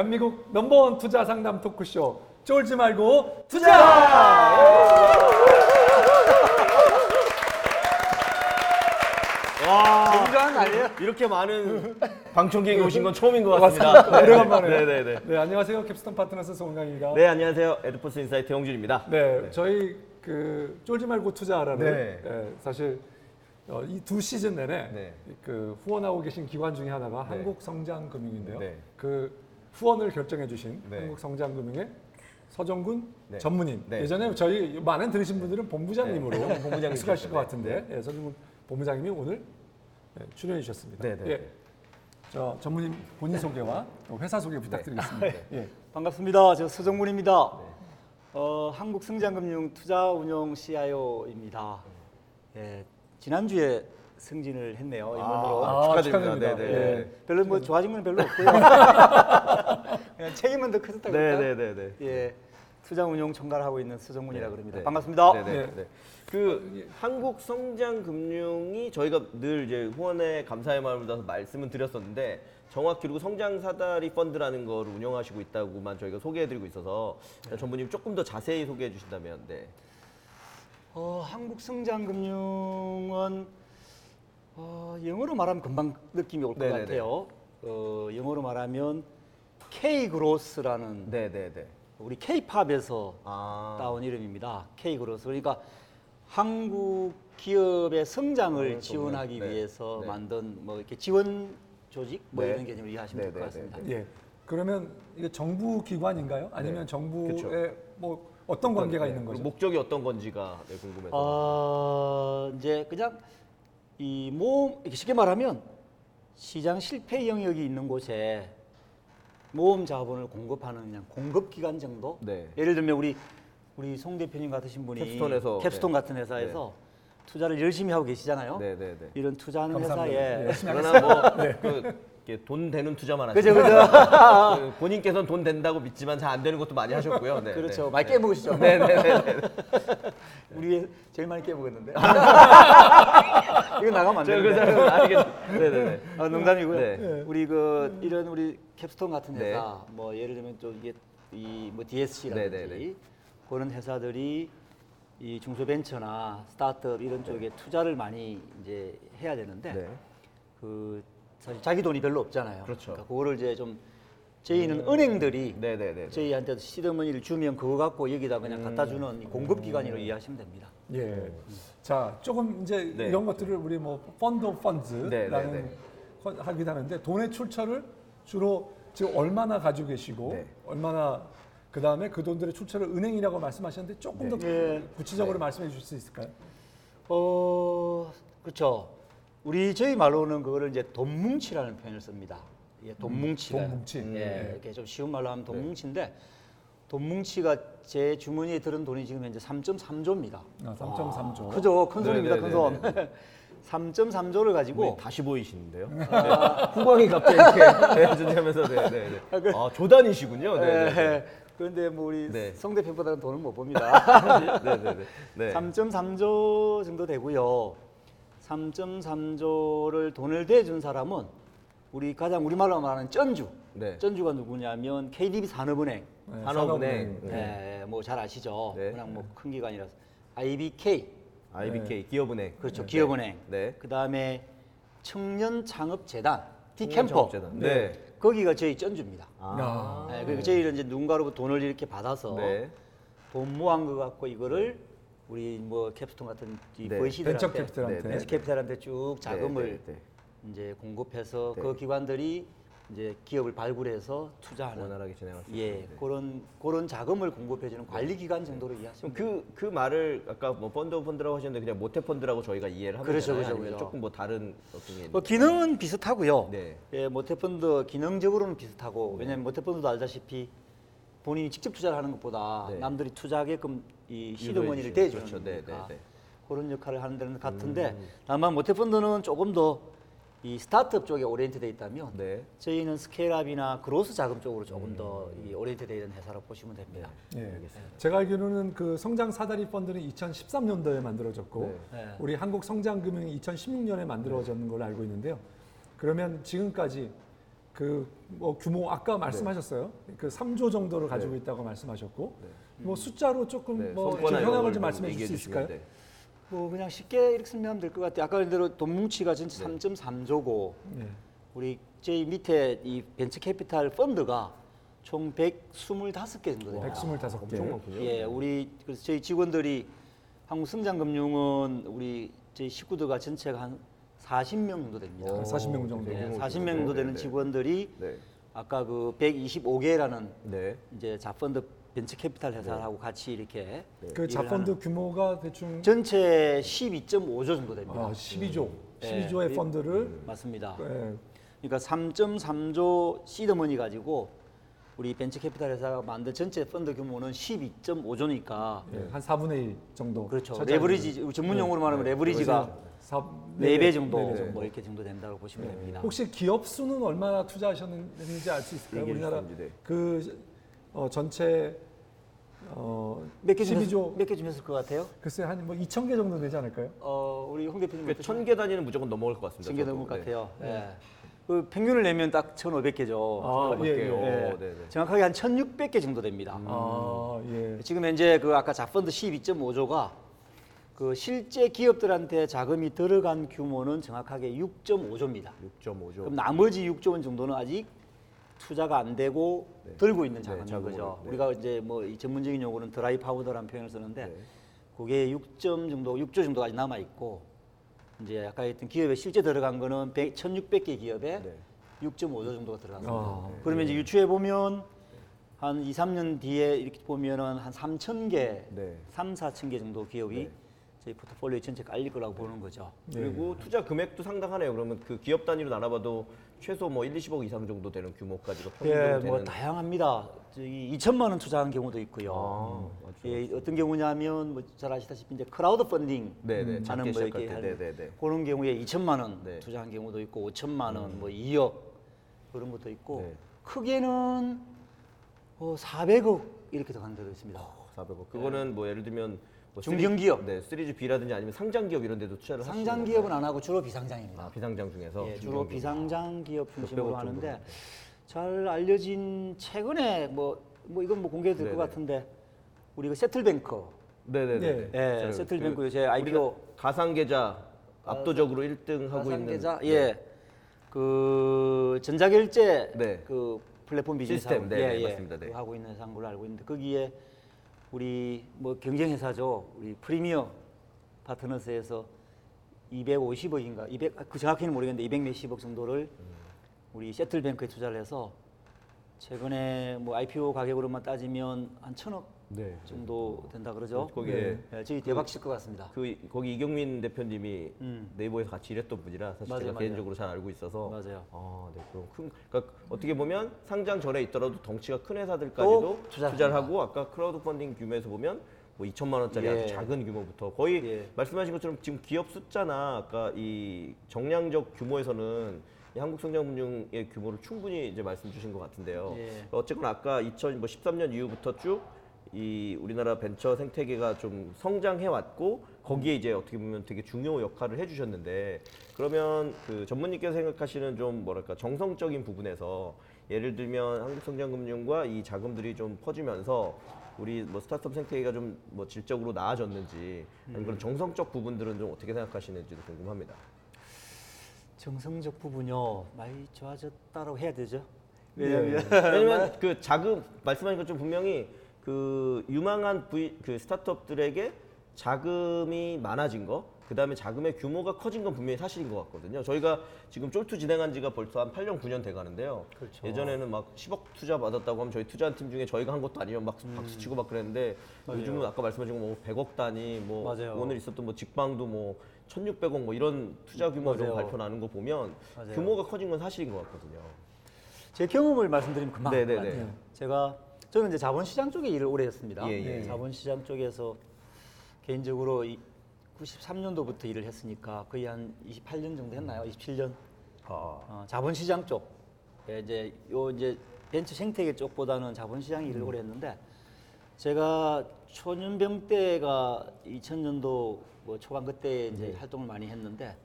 대한민국 넘버원 투자 상담 토크쇼 쫄지 말고 투자! 와 굉장한 거 아니에요? 이렇게 많은 방청객이 오신 건 처음인 것 같습니다. 오래간만에. 네네네. 네, 안녕하세요. 캡스톤 파트너스 송강입니다. 네 안녕하세요 에드포스 인사이트 홍준입니다. 네, 저희 그 쫄지 말고 투자하라는 네. 예, 사실 어, 이 두 시즌 내내 네. 그 후원하고 계신 기관 중에 하나가 한국성장금융인데요. 네. 그 후원을 결정해 주신 네. 한국성장금융의 서정군 네. 전무님. 네. 예전에 저희 많은 들으신 분들은 본부장님으로 네. 본부장님 익숙하실 것. 같은데 예, 서정군 본부장님이 오늘 예, 출연해 주셨습니다. 네, 네. 예. 저 전무님 본인 소개와 또 회사 소개 부탁드리겠습니다. 예. 반갑습니다. 저 수정문입니다. 어, 한국성장금융 투자운용 CIO입니다. 예, 지난주에 승진을 했네요. 임원으로. 아, 축하드립니다. 축하드립니다. 네네. 예. 별로 뭐 좋아진 건 별로 없고요. 그냥 책임은 더 크셨다고 할까요? 네네네네. 예, 투자운용 총괄 하고 있는 수정문이라 그럽니다. 네. 반갑습니다. 네네. 네. 네. 그 한국 성장 금융이 저희가 늘 이제 후원에 감사의 마음을 담아서 말씀을 드렸었는데 정확히 그리고 성장 사다리 펀드라는 거를 운영하시고 있다고만 저희가 소개해드리고 있어서 전부님 조금 더 자세히 소개해 주신다면 네. 어, 한국성장금융은 어, 영어로 말하면 금방 느낌이 올 것 네네네. 같아요. 어, 영어로 말하면 K 그로스라는 네네네. 우리 K-팝에서 아. 따온 이름입니다. K 그로스. 그러니까 한국 기업의 성장을 어, 지원하기 네. 위해서 네. 만든 뭐 이렇게 지원 조직 뭐 네. 이런 개념을 이해하시면 될 것 네, 같습니다. 네, 네. 예. 그러면 이게 정부 기관인가요? 아니면 네. 정부의 그쵸. 뭐 어떤 관계가 네. 있는 거죠? 그리고 목적이 어떤 건지가 네, 궁금해서. 어, 이제 그냥 이 모험 이렇게 쉽게 말하면 시장 실패 영역이 있는 곳에 모험 자본을 공급하는 그냥 공급 기관 정도. 네. 예를 들면 우리 우리 송 대표님 같으신 분이 캡스톤에서, 캡스톤 네. 같은 회사에서 투자를 열심히 하고 계시잖아요. 네 네 네. 이런 투자하는 감사합니다. 회사에 예, 열심히 그러나 뭐, 그, 이렇게 돈 되는 투자만 하시죠. 그죠 그죠. 그 본인께서는 돈 된다고 믿지만 잘 안 되는 것도 많이 하셨고요. 네, 그렇죠. 네. 많이 깨먹으시죠. 네 네네. 우리 제일 많이 깨먹었는데. 이거 나가면 안저 되는데. 그 사람은 아니겠. 네네 네. 아, 농담이고요. 네. 우리 그 이런 우리 캡스톤 같은 네. 회사 뭐 예를 들면 또 이게 이뭐 DSC라든지 네, 네, 네. 그런 회사들이 이 중소벤처나 스타트업 이런 쪽에 투자를 많이 이제 해야 되는데 네. 그 사실 자기 돈이 별로 없잖아요. 그렇죠. 러니까 그거를 이제 좀 저희는 은행들이 네네네. 저희한테 seed money를 주면 그거 갖고 여기다 그냥 갖다 주는 이 공급 기관으로 이해하시면 됩니다. 예. 자, 조금 이제 네. 이런 것들을 우리 뭐 fund of 네, 네, 네. 거- 하긴 하는데 돈의 출처를 주로 지금 얼마나 가지고 계시고 네. 얼마나 그 다음에 그 돈들의 출처를 은행이라고 말씀하셨는데 조금 더 네. 구체적으로 말씀해 주실 수 있을까요? 어, 그렇죠. 우리 저희 말로는 그거를 이제 돈뭉치라는 표현을 씁니다. 예, 돈뭉치. 돈 뭉치. 예, 예. 이렇게 좀 쉬운 말로 하면 네. 돈뭉치인데 돈뭉치가 제 주머니에 들은 돈이 지금 현재 3.3조입니다. 아, 3.3조. 그죠? 큰 네, 손입니다. 네, 큰 네, 손. 3.3조를 가지고 네, 다시 보이시는데요. 네. 후광이 갑자기 이렇게 네, 준비하면서 네 네네. 아 조단이시군요. 네 네. 예, 그런데 뭐 우리 네. 송 대표보다는 돈을 못 봅니다. 네 네 네. 네. 3.3조 정도 되고요. 3.3조를 돈을 대준 사람은 우리 가장 우리말로 말하는 쩐주. 네. 쩐주가 누구냐면 KDB 산업은행. 네, 산업은행. 네. 네, 뭐잘 아시죠. 네. 그냥 뭐 큰 기관이라서 IBK. IBK 기업은행. 그렇죠. 네. 기업은행. 네. 그다음에 청년 창업 재단. 디캠퍼. 청년창업재단. 네. 거기가 저희 쩐주입니다. 아. 네, 그리고 저희는 이제 누군가로부터 돈을 이렇게 받아서 네. 돈 모은 거 갖고 이거를 우리 뭐 캡스톤 같은 이 네, 벤처 캐피탈한테. 네, 벤처 캐피탈한테 쭉 자금을 네, 네, 네. 이제 공급해서 네. 그 기관들이 이제 기업을 발굴해서 투자하는 원활하게 진행할 수 예 있는. 네. 그런 그런 자금을 공급해주는 관리 기관 정도로 이해하시면 그, 그 말을 아까 뭐 펀드 펀드라고 하셨는데 그냥 모태 펀드라고 저희가 이해를 하면 그렇죠, 되나요? 그렇죠, 아니면 그렇죠. 조금 뭐 다른 어떤 게뭐 있나요? 기능은 비슷하고요. 네. 예, 모태펀드 기능적으로는 비슷하고 왜냐하면 모태펀드도 알다시피 본인이 직접 투자를 하는 것보다 네. 남들이 투자하게끔 이 seed money를 대주는 그렇죠. 네, 네, 네. 그런 역할을 하는 데는 같은데 다만 모태펀드는 조금 더 이 스타트업 쪽에 orient돼 있다면 네. 저희는 scale-up이나 growth 자금 쪽으로 조금 더이 orient돼 있는 회사로 보시면 됩니다. 예. 제가 알기로는 그 성장 사다리 펀드는 2013년도에 만들어졌고 네. 네. 우리 한국 성장금융이 2016년에 만들어졌는 걸로 알고 있는데요. 그러면 지금까지 그 뭐 규모 아까 말씀하셨어요. 그 3조 정도를 가지고 네. 있다고 말씀하셨고 뭐 숫자로 조금 네, 뭐 현황을 걸좀 말씀해 주실 수 있을까요? 네. 뭐 그냥 쉽게 이렇게 설명하면 될 것 같아요. 아까 그대로 돈 뭉치가 전체 3.3조고 네. 우리 저희 밑에 이 벤처 캐피탈 펀드가 총 125개 정도 됩니다. 125개. 엄청 많군요. 예, 우리 그래서 저희 직원들이 한국성장금융은 우리 저희 식구들과 전체가 한 40명 정도 됩니다. 오, 40명 정도. 예, 대규모 40명 정도 네, 되는 네. 직원들이 네. 아까 그 125개라는 네. 이제 자펀드 벤처 캐피탈 회사하고 같이 이렇게 그 자펀드 하는 규모가 대충 전체 12.5조 정도 됩니다. 아, 12조, 네. 12조의 이- 펀드를 맞습니다. 예, 그러니까 3.3조 seed money 가지고 우리 벤처 캐피탈 회사가 만든 전체 펀드 규모는 12.5조니까 예, 한 4분의 1 정도. 그렇죠. 레버리지 전문 용어로 말하면 레버리지가 사- 네 배 정도 네배 정도. 뭐 이렇게 정도 된다고 보시면 됩니다. 혹시 기업 수는 얼마나 투자하셨는지 알 수 있을까요? 얘기해 우리나라 네. 그 어, 전체 어, 몇개 12조 몇개 좀 했을 것 같아요? 글쎄 한뭐 2천 개 정도 되지 않을까요? 어, 우리 홍 대표님 그 천개 단위는 무조건 넘어갈 것 같습니다. 천개. 넘을 것 네. 같아요. 예. 그 평균을 내면 딱 1,500개죠. 아, 예, 예. 오, 예. 네 네. 정확하게 한 1,600개 정도 됩니다. 아, 예. 지금 현재 그 아까 자펀드 12.5조가 그 실제 기업들한테 자금이 들어간 규모는 정확하게 6.5조입니다. 6.5조. 그럼 나머지 6조 원 정도는 아직 투자가 안 되고 들고 있는 네, 자금인 자금으로, 거죠. 네. 우리가 이제 뭐이 전문적인 용어는 드라이 파우더라는 표현을 쓰는데 네. 그게 6점 정도, 6조 정도까지 남아 있고 이제 아까 했던 기업에 실제 들어간 거는 100, 1,600개 기업에 네. 6.5조 정도가 들어갔습니다. 아, 그러면 이제 유추해 보면 한 2, 3년 뒤에 이렇게 보면은 한 3,000개, 네. 3, 4천 개 정도 기업이 네. 저희 포트폴리오 전체 깔릴 거라고 보는 거죠. 그리고 투자 금액도 상당하네요. 그러면 그 기업 단위로 나눠봐도 최소 뭐 1, 20억 이상 정도 되는 규모까지가 예, 뭐. 다양합니다. 저기 2천만 원 투자한 경우도 있고요. 아. 예, 어떤 경우냐면 뭐 잘 아시다시피 이제 크라우드 펀딩 네네, 작게 하는 뭐 이렇게 때, 하는. 그런 경우에 2천만 원 네. 음. 투자한 경우도 있고 5천만 원, 뭐 2억 그런 것도 있고 네. 크게는 어, 400억 이렇게 들어간 데도 있습니다. 400억. 그거는 뭐 예를 들면 뭐 중견기업. 시리- 네, 시리즈 B라든지 아니면 상장 기업 이런 데도 투자를 하시는 상장 건가요? 기업은 안 하고 주로 비상장입니다. 아, 비상장 중에서 예, 주로 중견기업. 비상장 기업 중심으로 하는데 정도. 잘 알려진 최근에 뭐, 뭐 이건 뭐 공개될 것 네네. 같은데 우리 그 세틀뱅크 네네네. 예, 저는 세틀뱅크 그 요새 IPO 가상 계좌 압도적으로 1등 하고 있는 계좌 네. 예. 그 전자결제 네. 그 플랫폼 비즈니스 시스템, 하고, 네, 예, 네, 예, 맞습니다. 네. 그거 하고 있는 걸로 알고 있는데 거기에 우리 뭐 경쟁 회사죠. 우리 프리미어 파트너스에서 250억인가 200, 그 정확히는 모르겠는데 200 몇십억 정도를 우리 세틀뱅크에 투자를 해서 최근에 뭐 IPO 가격으로만 따지면 한 천억 네. 정도 된다 그러죠. 거기에 예, 저희 대박 칠것 같습니다. 그 거기 이경민 대표님이 음. 네이버에서 같이 일했던 분이라 사실 맞아요, 제가 맞아요. 개인적으로 잘 알고 있어서 맞아요. 아, 네. 그럼 큰 그러니까 어떻게 보면 상장 전에 있더라도 덩치가 큰또 회사들까지도 투자를 투자를. 하고 아까 크라우드 펀딩 규모에서 보면 뭐 2천만 원짜리 예. 아주 작은 규모부터 거의 예. 말씀하신 것처럼 지금 기업 숫자나 아까 이 정량적 규모에서는 이 한국 성장금융의 규모를 충분히 이제 말씀 주신 것 같은데요. 예. 어쨌거나 아까 2013년 이후부터 쭉 이 우리나라 벤처 생태계가 좀 성장해 왔고 거기에 이제 어떻게 보면 되게 중요 역할을 해주셨는데 그러면 그 전문님께서 생각하시는 좀 뭐랄까 정성적인 부분에서 예를 들면 한국성장금융과 이 자금들이 좀 퍼지면서 우리 뭐 스타트업 생태계가 좀 뭐 질적으로 나아졌는지 아니면 그런 정성적 부분들은 좀 어떻게 생각하시는지도 궁금합니다. 정성적 부분요 많이 좋아졌다고 해야 되죠. 예. 왜냐면 그 자금 말씀하신 것처럼 분명히 그 유망한 V 그 스타트업들에게 자금이 많아진 거, 그 다음에 자금의 규모가 커진 건 분명히 사실인 것 같거든요. 저희가 지금 쫄투 진행한 지가 벌써 한 8년, 9년 돼 가는데요. 그렇죠. 예전에는 막 10억 투자 받았다고 하면 저희 투자한 팀 중에 저희가 한 것도 아니면 막 박수 치고 막 그랬는데 맞아요. 요즘은 아까 말씀하신 뭐 100억 단위, 뭐 맞아요. 오늘 있었던 뭐 직방도 뭐 1,600억 뭐 이런 투자 규모로 맞아요. 발표 나는 거 보면 맞아요. 규모가 커진 건 사실인 것 같거든요. 제 경험을 말씀드리면 금방 네, 알것 네, 같아요. 네. 제가 저는 이제 자본시장 쪽에 일을 오래 했습니다. 예, 예, 예. 자본시장 쪽에서 개인적으로 이 93년도부터 일을 했으니까 거의 한 28년 정도 했나요? 27년. 아. 어, 자본시장 쪽. 예, 이제 요 이제 벤처 생태계 쪽보다는 자본시장 일을 음. 오래 했는데 제가 초년병 때가 2000년도 뭐 초반 그때 이제 네. 활동을 많이 했는데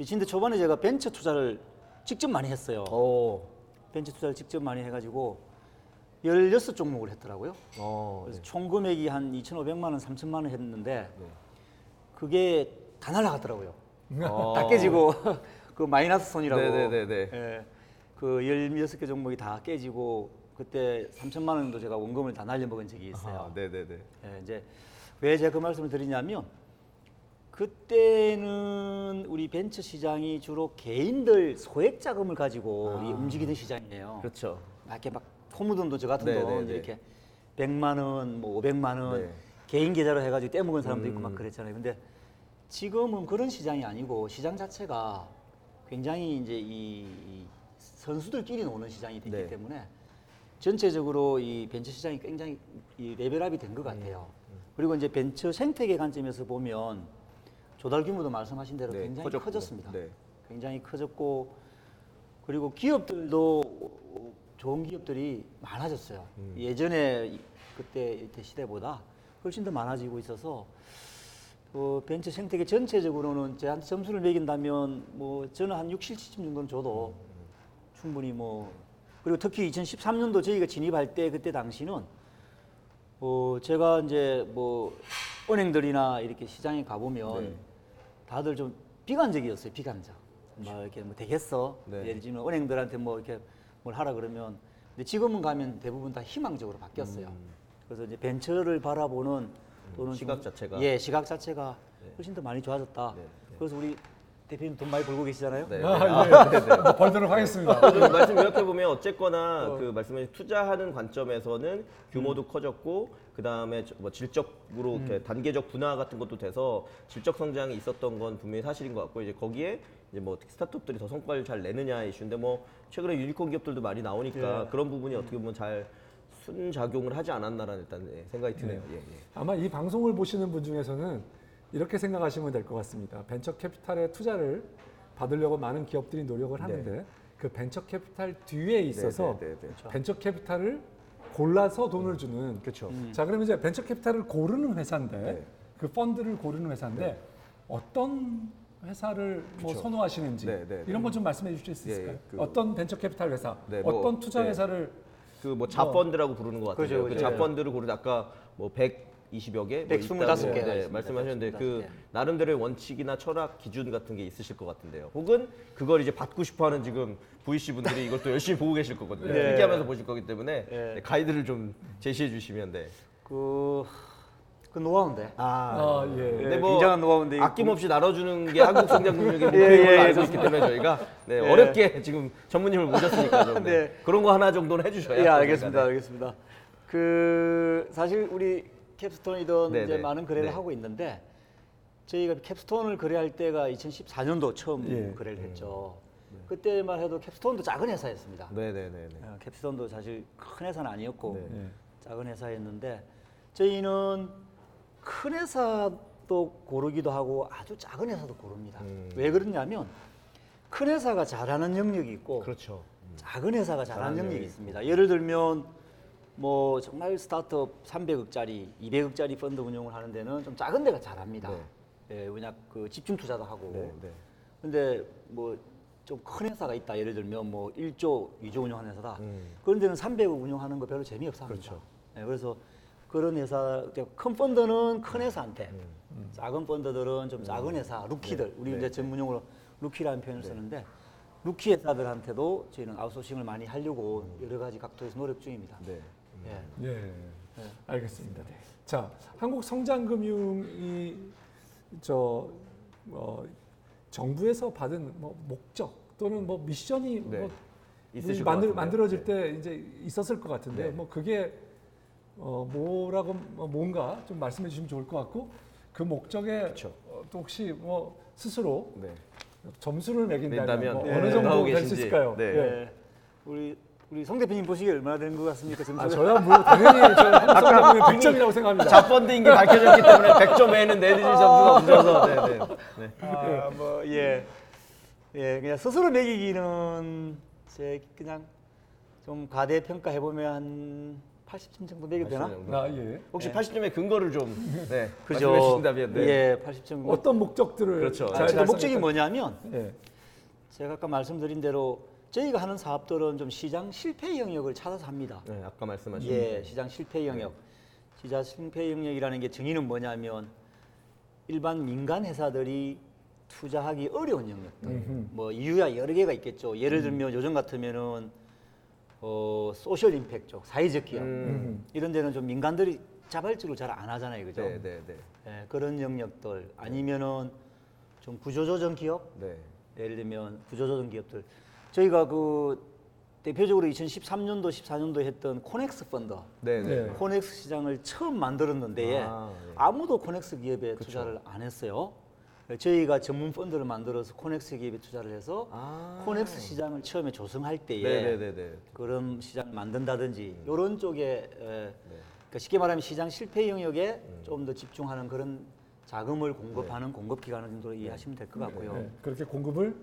2000대 초반에 제가 벤처 투자를 직접 많이 했어요. 오. 벤처 투자를 직접 많이 해가지고 16종목을 했더라고요. 어, 그래서 네. 총 금액이 한 2,500만 원, 3천만 원 했는데 그게 다 날라갔더라고요. 어. 다 깨지고 그 마이너스 손이라고. 네네네네. 예, 그 16개 종목이 다 깨지고 그때 3천만 원도 제가 원금을 다 날려먹은 적이 있어요. 아, 네네네. 예, 이제 왜 제가 그 말씀을 드리냐면 그때는 우리 벤처 시장이 주로 개인들 소액 자금을 가지고 이 움직이는 시장이에요. 그렇죠. 막 이렇게 막 소무돈도 저 같은 네, 돈 네, 네. 이렇게 100만 원, 뭐 500만 원 네. 개인 계좌로 해가지고 떼먹은 사람도 있고 음. 막 그랬잖아요. 근데 지금은 그런 시장이 아니고 시장 자체가 굉장히 이제 이, 이 선수들끼리 노는 시장이 됐기 네. 때문에 전체적으로 이 벤처 시장이 굉장히 이 레벨업이 된 것 같아요. 음, 그리고 이제 벤처 생태계 관점에서 보면 조달 규모도 말씀하신 대로 네, 굉장히 커졌고, 커졌습니다. 네. 굉장히 커졌고 그리고 기업들도 좋은 기업들이 많아졌어요. 음. 예전에 이- 그때 시대보다 훨씬 더 많아지고 있어서 그 벤처 생태계 전체적으로는 제한테 점수를 매긴다면 뭐 저는 한 6, 7, 7점 정도는 줘도 충분히 뭐 그리고 특히 2013년도 저희가 진입할 때 그때 당시는 어 제가 이제 뭐 은행들이나 이렇게 시장에 가보면 네. 다들 좀 비관적이었어요 비관적 뭐 이렇게 뭐 되겠어 네. 예를 들면 은행들한테 뭐 이렇게 뭘 하라 그러면 근데 지금은 가면 대부분 다 희망적으로 바뀌었어요 그래서 이제 벤처를 바라보는 또는 음. 시각 좀- 자체가. 예 시각 자체가 훨씬 더 많이 좋아졌다 네, 그래서 우리 대표님 돈 많이 벌고 계시잖아요 네. 아, 예. 뭐 벌도록 하겠습니다. 좀 말씀 요약해 보면 어쨌거나 그 말씀하신 투자하는 관점에서는 규모도 커졌고 그 다음에 뭐 질적으로 이렇게 단계적 분화 같은 것도 돼서 질적 성장이 있었던 건 분명히 사실인 것 같고 이제 거기에 이제 뭐 스타트업들이 더 성과를 잘 내느냐 이슈인데 뭐 최근에 유니콘 기업들도 많이 나오니까 예. 그런 부분이 어떻게 보면 잘 순작용을 하지 않았나라는 일단 예, 생각이 드네요. 예, 예. 아마 이 방송을 보시는 분 중에서는 이렇게 생각하시면 될 것 같습니다. 벤처 캐피탈의 투자를 받으려고 많은 기업들이 노력을 하는데 그 벤처 캐피탈 뒤에 있어서 네, 네, 네, 네. 벤처 캐피탈을 골라서 돈을 주는 그렇죠. 자 그러면 이제 벤처 캐피탈을 고르는 회사인데 네. 그 펀드를 고르는 회사인데 어떤 회사를 뭐 그쵸. 선호하시는지 네, 네, 네. 이런 것좀 말씀해 주실 수 예, 있을까요? 그- 어떤 벤처 캐피탈 회사, 네, 뭐, 어떤 투자 네. 회사를 그뭐 자펀드라고 부르는 것 같아요. 그죠, 그 그죠. 자펀드를 고르다 아까 뭐 120여 개, 뭐 125 있다고, 개 네. 말씀하셨는데 그125 개. 나름대로의 원칙이나 철학, 기준 같은 게 있으실 것 같은데요. 혹은 그걸 이제 받고 싶어하는 지금 VC 분들이 이걸 또 열심히 보고 계실 거거든요. 네. 필기하면서 보실 거기 때문에 네. 네, 가이드를 좀 제시해 주시면 돼. 그, 그 노하우인데 아, 예. 예, 근데 뭐 굉장한 노하우인데 아낌없이 나눠주는 게 한국 성장금융의 목표인 예, 예, 걸로 예, 알고 있기 때문에 저희가 네, 예. 어렵게 지금 전문님을 모셨으니까 좀 네. 네. 그런 거 하나 정도는 해주셔야. 예, 또 알겠습니다. 네. 알겠습니다. 그 사실 우리 캡스톤이든 네, 이제 네. 많은 거래를 네. 하고 있는데 저희가 캡스톤을 거래할 때가 2014년도 처음 예. 거래를 했죠. 그때만 해도 캡스톤도 작은 회사였습니다. 네, 네, 네, 네. 어, 캡스톤도 사실 큰 회사는 아니었고 네. 예. 작은 회사였는데 저희는 큰 회사도 고르기도 하고 아주 작은 회사도 고릅니다. 음. 왜 그러냐면 큰 회사가 잘하는 영역이 있고 그렇죠. 작은 회사가 잘하는 영역이 있습니다. 예를 들면 뭐 정말 스타트업 300억짜리, 200억짜리 펀드 운용을 하는 데는 좀 작은 데가 잘합니다. 예, 왜냐 그 집중 투자도 하고. 네, 네. 근데 뭐 좀 큰 회사가 있다. 예를 들면 뭐 1조, 2조 운영하는 회사다. 음. 그런 데는 300억 운영하는 거 별로 재미없어 합니다. 그렇죠. 예, 그래서 그런 회사, 큰 펀드는 큰 회사한테, 음. 작은 펀드들은 좀 작은 회사, 루키들, 우리 네, 이제 네. 전문용어로 루키라는 표현을 쓰는데 루키 회사들한테도 저희는 아웃소싱을 많이 하려고 여러 가지 각도에서 노력 중입니다. 네. 예. 예, 알겠습니다. 자, 한국 성장금융이 저 어, 정부에서 받은 뭐 목적 또는 뭐 미션이 네. 뭐 있으실 것 만들. 만들어질 네. 때 이제 있었을 것 같은데 네. 뭐 그게 어, 뭐라고 뭐 뭔가 좀 말씀해 주시면 좋을 것 같고 그 목적에 그렇죠. 어, 또 혹시 뭐 스스로 네. 점수를 매긴다면 뭐 네. 어느 정도 될 수. 있을까요? 네. 예. 예. 우리 우리 송 대표님 보시기에 얼마나 되는 것 같습니까? 아, 저야 뭐 당연히 저 한국 성장금융 100점이라고 생각합니다. 자펀드인 게 밝혀졌기 때문에 100점 외에는 내드릴 점수가 문제라서 네, 네. 네. 아, 뭐 예. 예, 그냥 스스로 매기기는 제 그냥 좀 과대 평가해 보면 한 80점 정도 매겨도 되나? 80점 정도. 아, 예. 혹시 80점의 근거를 좀 네, 그죠. 말씀해 주신다면 네. 예, 80점. 어떤 목적들을 그렇죠. 아, 잘 제가 목적이 뭐냐면 예. 제가 아까 말씀드린 대로 저희가 하는 사업들은 좀 시장 실패 영역을 찾아서 합니다. 네, 아까 말씀하신 예, 시장 실패 영역. 시장 실패 영역이라는 게 정의는 뭐냐면 일반 민간 회사들이 투자하기 어려운 영역들. 뭐 이유야 여러 개가 있겠죠. 예를 들면 요즘 같으면은 어, social impact 쪽, 사회적 기업 음. 이런 데는 좀 민간들이 자발적으로 잘 안 하잖아요, 그죠? 네, 네, 네. 예, 그런 영역들 아니면은 좀 구조조정 기업 네. 예를 들면 구조조정 기업들 저희가 그 대표적으로 2013년도 14년도 했던 코넥스 펀드 네, 네. 네. 코넥스 시장을 처음 만들었는데 아, 네. 아무도 코넥스 기업에 투자를 안 했어요. 저희가 전문 펀드를 만들어서 코넥스 기업에 투자를 해서 아. 코넥스 시장을 처음에 조성할 때에 네, 네, 네, 네. 그런 시장을 만든다든지 이런 쪽에 에, 그러니까 쉽게 말하면 시장 실패 영역에 좀더 집중하는 그런 자금을 공급하는 공급 기관 정도로 이해하시면 될 것 같고요. 네, 그렇게 공급을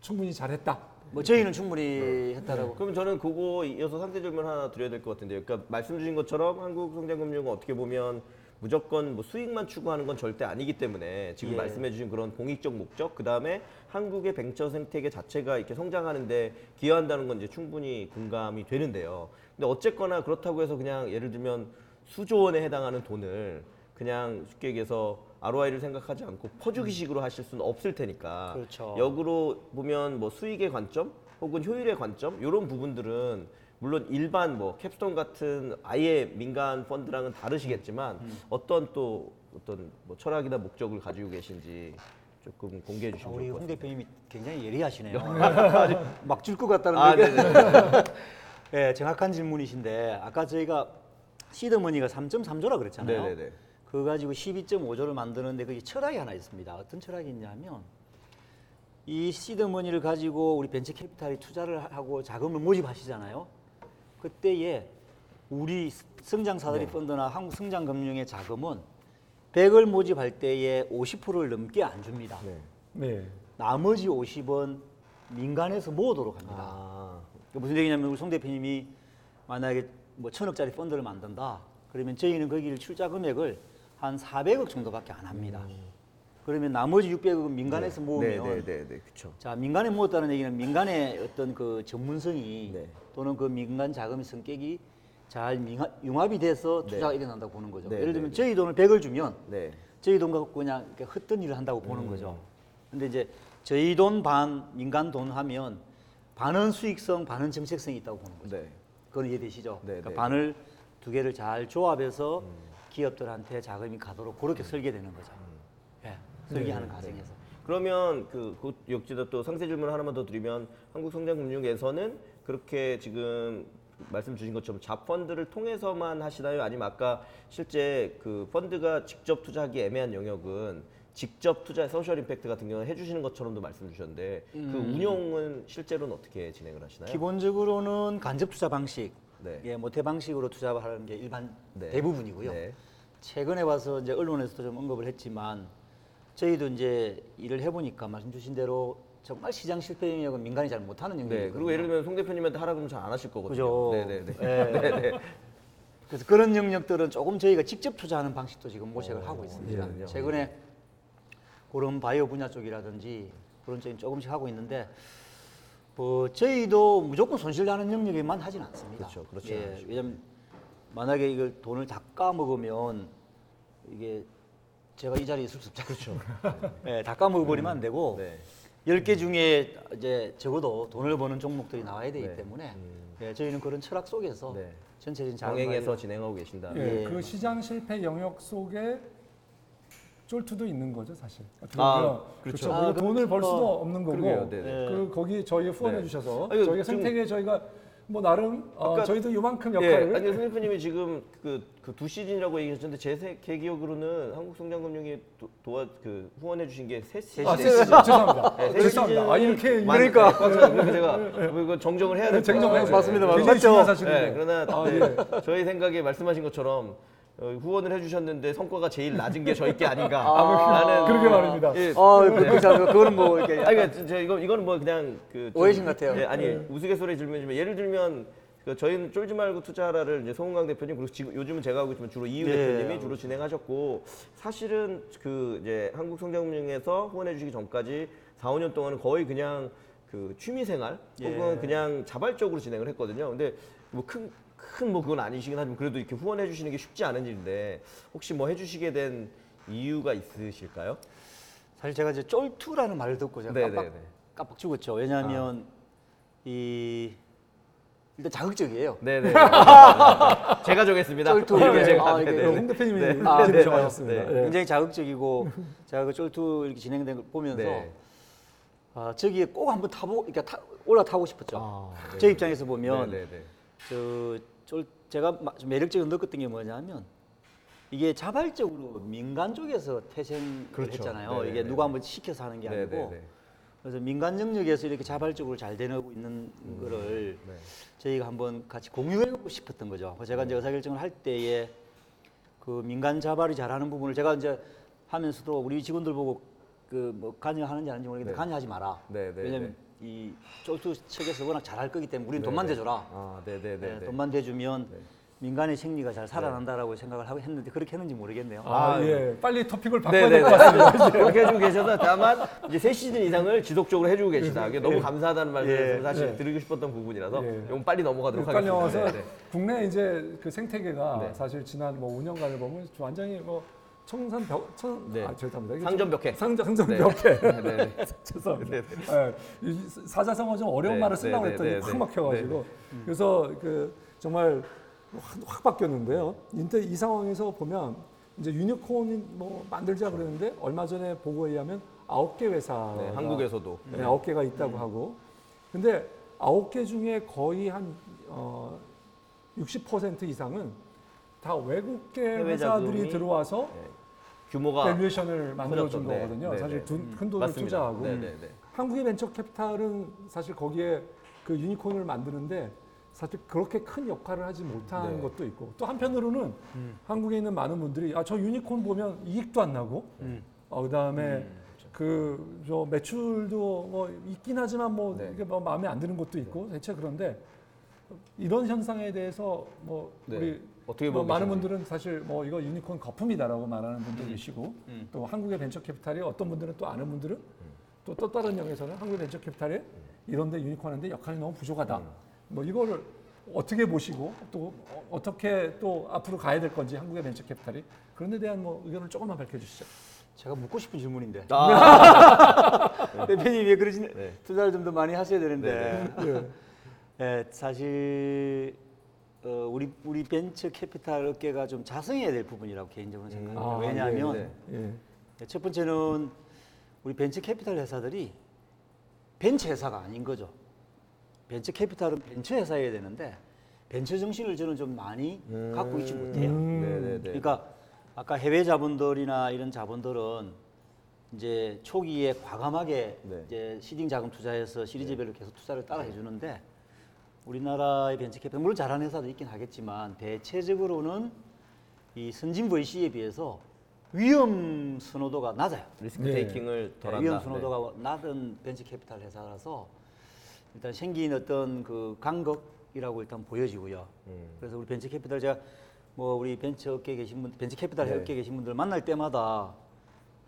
충분히 잘했다. 뭐 저희는 충분히 했다라고 그럼 저는 그거 이어서 상세 질문 하나 드려야 될 것 같은데요. 그러니까 말씀 주신 것처럼 한국 성장금융은 어떻게 보면 무조건 뭐 수익만 추구하는 건 절대 아니기 때문에 지금 예. 말씀해 주신 그런 공익적 목적, 그 다음에 한국의 벤처 생태계 자체가 이렇게 성장하는데 기여한다는 건 이제 충분히 공감이 되는데요. 근데 어쨌거나 그렇다고 해서 그냥 예를 들면 수조 원에 해당하는 돈을 그냥 쉽게 얘기해서 ROI를 생각하지 않고 퍼주기식으로 하실 수는 없을 테니까 그렇죠. 역으로 보면 뭐 수익의 관점 혹은 효율의 관점 이런 부분들은 물론 일반 뭐 캡스톤 같은 아예 민간 펀드랑은 다르시겠지만 음. 어떤 또 어떤 뭐 철학이나 목적을 가지고 계신지 조금 공개해 아, 주시면 우리 좋을 것홍 같습니다. 대표님이 굉장히 예리하시네요. 막 줄 것 같다는 아, 게. 네네. 예, 정확한 질문이신데 아까 저희가 시드머니가 3.3조라 그랬잖아요. 네네네. 그거 가지고 12.5조를 만드는데 그게 철학이 하나 있습니다. 어떤 철학이 있냐면 이 시드머니를 가지고 우리 벤처 캐피탈이 투자를 하고 자금을 모집하시잖아요. 그때에 우리 성장사다리 네. 펀드나 한국 성장금융의 자금은 100을 모집할 때에 50%를 넘게 안 줍니다. 네. 네. 나머지 50은 민간에서 모으도록 합니다. 아, 그 무슨 얘기냐면 우리 송 대표님이 만약에 뭐 천억짜리 펀드를 만든다. 그러면 저희는 거기를 출자 금액을 한 400억 정도밖에 안 합니다. 그러면 나머지 600억은 민간에서 모으면 네, 네, 네, 네, 그렇죠. 자 민간에 모았다는 얘기는 민간의 어떤 그 전문성이 네. 또는 그 민간 자금의 성격이 잘 융합- 융합이 돼서 네. 투자가 일어난다고 보는 거죠. 네, 예를 네, 들면 네. 저희 돈을 100을 주면 네. 저희 돈 갖고 그냥 헛된 일을 한다고 보는 음. 거죠. 근데 이제 저희 돈 반, 민간 돈 하면 반은 수익성, 반은 정책성이 있다고 보는 거죠. 네. 그건 이해되시죠? 네, 그러니까 네, 반을 두 개를 잘 조합해서 기업들한테 자금이 가도록 그렇게 음. 설계되는 거죠. 예, 설계하는 과정에서. 그러면 그, 그 역지도 또 상세 질문 하나만 더 드리면 한국 성장금융에서는 그렇게 지금 말씀 주신 것처럼 잡펀드를 통해서만 하시나요? 아니면 아까 실제 그 펀드가 직접 투자하기 애매한 영역은 직접 투자 소셜 임팩트 같은 경우는 해주시는 것처럼도 말씀 주셨는데 그 운용은 실제로는 어떻게 진행을 하시나요? 기본적으로는 간접 투자 방식, 네. 예, 모태 방식으로 투자하는 게 일반 네. 대부분이고요. 네. 최근에 와서 이제 언론에서도 좀 언급을 했지만 저희도 이제 일을 해보니까 말씀 주신 대로 정말 시장 실패 영역은 민간이 잘 못하는 영역이거든요. 네. 그리고 예를 들면 송 대표님한테 하라 그러면 잘 안 하실 거거든요. 그죠. 네네네. 예. 그래서 그런 영역들은 조금 저희가 직접 투자하는 방식도 지금 모색을 하고 있습니다. 예. 최근에 그런 바이오 분야 쪽이라든지 그런 쪽이 조금씩 하고 있는데 뭐 저희도 무조건 손실 나는 영역에만 하진 않습니다. 그렇죠. 그렇죠. 예, 왜냐면 만약에 이걸 돈을 다 까먹으면 이게 제가 이 자리에 있을 수 없잖아요. 그렇죠. 예, 다 까먹어버리면 안 되고 네. 열개 중에 이제 적어도 돈을 버는 종목들이 나와야 되기 네. 때문에 예, 저희는 그런 철학 속에서 네. 전체적인 자금 병행해서 관리를- 진행하고 계신다. 예, 예. 그 시장 실패 영역 속에 쫄투도 있는 거죠, 사실. 아, 보면. 그렇죠. 아, 우리가 돈을 벌 그렇죠. 수도 없는 거고. 그러게요, 네네. 그 거기 저희에 후원해 네. 주셔서 아니, 저희가 지금- 생태계에 저희가 뭐 나름 어, 아까- 저희도 이만큼 예, 역할을 아니 송 대표님이 지금 그 두 시즌이라고 얘기하셨는데 제, 세- 제 기억으로는 한국성장금융이 도, 도와 그 후원해 주신 게 세 시즌. 아, 세 시즌. 죄송합니다. 네, 세 죄송합니다. 아, 이렇게 그러니까 그러니까 제가 뭐 이거 정정을 해야 될것 같아요. 해주세요. 맞습니다, 굉장히 맞죠? 중요한 네, 사실인데. 그러나 아, 네, 예. 저희 생각에 말씀하신 것처럼 어, 후원을 해주셨는데 성과가 제일 낮은 게 저희 게 아닌가. 아, 라는 그러게 말입니다. 예, 아, 그, 그, 그, 그거는 뭐 이렇게 아니 그러니까 저 이거 이거는 뭐 그냥 그 좀- 오해신 같아요. 예, 아니 우스갯소리 질문이지만 예를 들면 그 저희는 쫄지 말고 투자하라를 이제 송은강 대표님 그리고 지금 요즘은 제가 하고 있지만 주로 이유 네. 대표님이 주로 진행하셨고 사실은 그 이제 한국 성장금융에서 후원해 주시기 전까지 4, 5년 동안은 거의 그냥 그 취미 생활 예. 혹은 그냥 자발적으로 진행을 했거든요. 근데 뭐 큰 큰 뭐 그건 아니시긴 하지만 그래도 이렇게 후원해 주시는 게 쉽지 않은 일인데 혹시 뭐 해주시게 된 이유가 있으실까요? 사실 제가 이제 쫄투라는 말을 듣고 제가 네, 깜빡 네, 네. 깜빡 죽었죠. 왜냐하면 이 일단 자극적이에요. 네네. 제가 정했습니다. 쫄투. 이렇게 네. 제가. 아, 이게 네네. 홍 대표님이 네. 아, 네. 정하셨습니다. 네. 예. 굉장히 자극적이고 제가 그 쫄투 이렇게 진행된 걸 보면서 네. 아, 저기에 꼭 한번 타보 이렇게 타, 올라타고 싶었죠. 아, 제 입장에서 보면 네 네 네. 저 쫄, 제가 매력적으로 느꼈던 게 뭐냐면 이게 자발적으로 민간 쪽에서 태생을 그렇죠. 했잖아요. 네네네. 이게 누가 한번 시켜서 하는 게 아니고 네네네. 그래서 민간 영역에서 이렇게 자발적으로 잘 되고 있는 거를 네. 저희가 한번 같이 공유해보고 싶었던 거죠. 제가 이제 의사결정을 할 때에 그 민간 자발이 잘하는 부분을 제가 이제 하면서도 우리 직원들 보고 그 뭐 관여하는지 아닌지 모르겠는데 네. 관여하지 마라. 네, 네, 왜냐면 이 쫄투 측에서 워낙 잘할 거기 때문에 우리는 네, 돈만 네. 대줘라. 아, 네네네. 네, 돈만 대주면 네. 민간의 생리가 잘 살아난다라고 생각을 하고 했는데 그렇게 했는지 모르겠네요. 아, 아, 예. 빨리 토픽을 바꿔야 네네네. 될것 같습니다. 그렇게 해주고 계셔서 다만 이제 세 시즌 이상을 지속적으로 해주고 계시다. 이게 너무 감사하다는 말씀을 예. 사실 예. 드리고 싶었던 부분이라서 예. 이건 빨리 넘어가도록 하겠습니다. 와서 네, 네. 국내 이제 그 생태계가 네. 사실 지난 뭐 5년간을 보면 완전히 뭐 청산 벽, 천, 네. 아 죄송합니다. 이게 상점 벽해. 상, 상점 네. 벽해. 네, 네. 죄송합니다. 네, 사자성어 좀 어려운 네, 말을 네, 했더니 네, 확 네. 막혀가지고 그래서 그 정말 확, 확 바뀌었는데요. 근데 이 상황에서 보면 이제 유니콘 뭐 만들자 그러는데 얼마 전에 보고에 의하면 아홉 개 회사가 네, 한국에서도 네, 아홉 개가 있다고 하고 근데 아홉 개 중에 거의 한 어, 60% 이상은 다 외국계 회사들이 들어와서 네. 규모가 valuation을 만들어준 커졌던, 네, 거거든요. 네, 사실 네. 돈- 큰 돈을 맞습니다. 투자하고 네, 네, 네. 한국의 벤처 캐피탈은 사실 거기에 그 유니콘을 만드는데 사실 그렇게 큰 역할을 하지 못하는 네. 것도 있고 또 한편으로는 한국에 있는 많은 분들이 아 저 유니콘 보면 이익도 안 나고 어, 그다음에 그저 매출도 뭐 있긴 하지만 뭐 네. 이게 뭐 마음에 안 드는 것도 있고 대체 그런데 이런 현상에 대해서 뭐 네. 우리 어떻게 뭐 보고 많은. 분들은 사실 뭐 이거 유니콘 거품이다라고 말하는 분도 계시고 음. 또 한국의 벤처 캐피탈이 어떤 분들은 또 아는 분들은 또 또 다른 영에서는 한국의 벤처 캐피탈이 이런데 유니콘 하는데 역할이 너무 부족하다. 뭐 이거를 어떻게 보시고 또 어- 어떻게 또 앞으로 가야 될 건지 한국의 벤처 캐피탈이 그런 데 대한 뭐 의견을 조금만 밝혀주시죠. 제가 묻고 싶은 질문인데 아, 대표님 왜 그러시 네. 투자를 좀 더 많이 하셔야 되는데 예. 예, 사실 어, 우리 우리 벤처 캐피탈 업계가 좀 자성해야 될 부분이라고 개인적으로 생각합니다. 아, 왜냐하면 네, 예. 네, 첫 번째는 우리 벤처 캐피탈 회사들이 벤처 회사가 아닌 거죠. 벤처 캐피탈은 벤처 회사여야 되는데 벤처 정신을 저는 좀 많이 갖고 있지 못해요. 음. 네네네. 그러니까 아까 해외 자본들이나 이런 자본들은 이제 초기에 과감하게 네. 이제 seeding 자금 투자해서 시리즈별로 계속 투자를 따라 해주는데 우리나라의 벤처 캐피탈 물론 잘하는 회사도 있긴 하겠지만 대체적으로는 이 선진 VC에 비해서 위험 선호도가 낮아요. 리스크 네. taking을 네, 덜한다. 위험 선호도가 낮은 벤처 캐피탈 회사라서 일단 생긴 어떤 그 간극이라고 일단 보여지고요. 음. 그래서 우리 벤처 캐피탈 제가 뭐 우리 벤처 업계에 계신 분, 벤처 캐피탈 네. 업계에 계신 분들 만날 때마다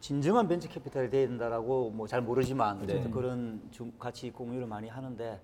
진정한 벤처 캐피탈이 돼야 된다라고 뭐 잘 모르지만 어쨌든 네. 그런 중, 같이 공유를 많이 하는데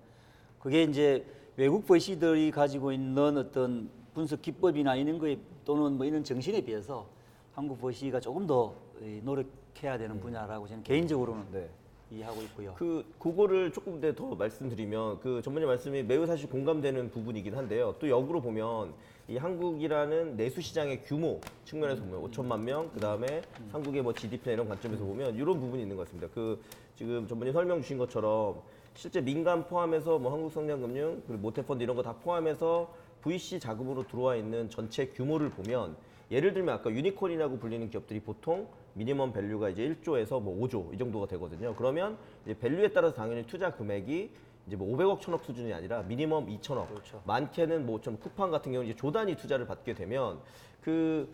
그게 이제 외국 VC들이 가지고 있는 어떤 분석 기법이나 이런 거에 또는 뭐 이런 정신에 비해서 한국 VC가 조금 더 이, 노력해야 되는 분야라고 저는 개인적으로는 네. 이해하고 있고요. 그 그거를 조금 더, 더 말씀드리면 그 전문의 말씀이 매우 사실 공감되는 부분이긴 한데요. 또 역으로 보면 이 한국이라는 내수 시장의 규모 측면에서 보면 5천만 명, 그 다음에 한국의 뭐 GDP 이런 관점에서 보면 이런 부분이 있는 것 같습니다. 그 지금 전무님 설명 주신 것처럼 실제 민간 포함해서 뭐 한국성장금융 그리고 모태펀드 이런 거 다 포함해서 VC 자금으로 들어와 있는 전체 규모를 보면 예를 들면 아까 유니콘이라고 불리는 기업들이 보통 minimum value가 이제 1조에서 뭐 5조 이 정도가 되거든요. 그러면 이제 value에 따라서 당연히 투자 금액이 이제 뭐 500억, 1000억 수준이 아니라 minimum 2천억, 그렇죠. 많게는 뭐 좀 쿠팡 같은 경우 이제 조단위 투자를 받게 되면 그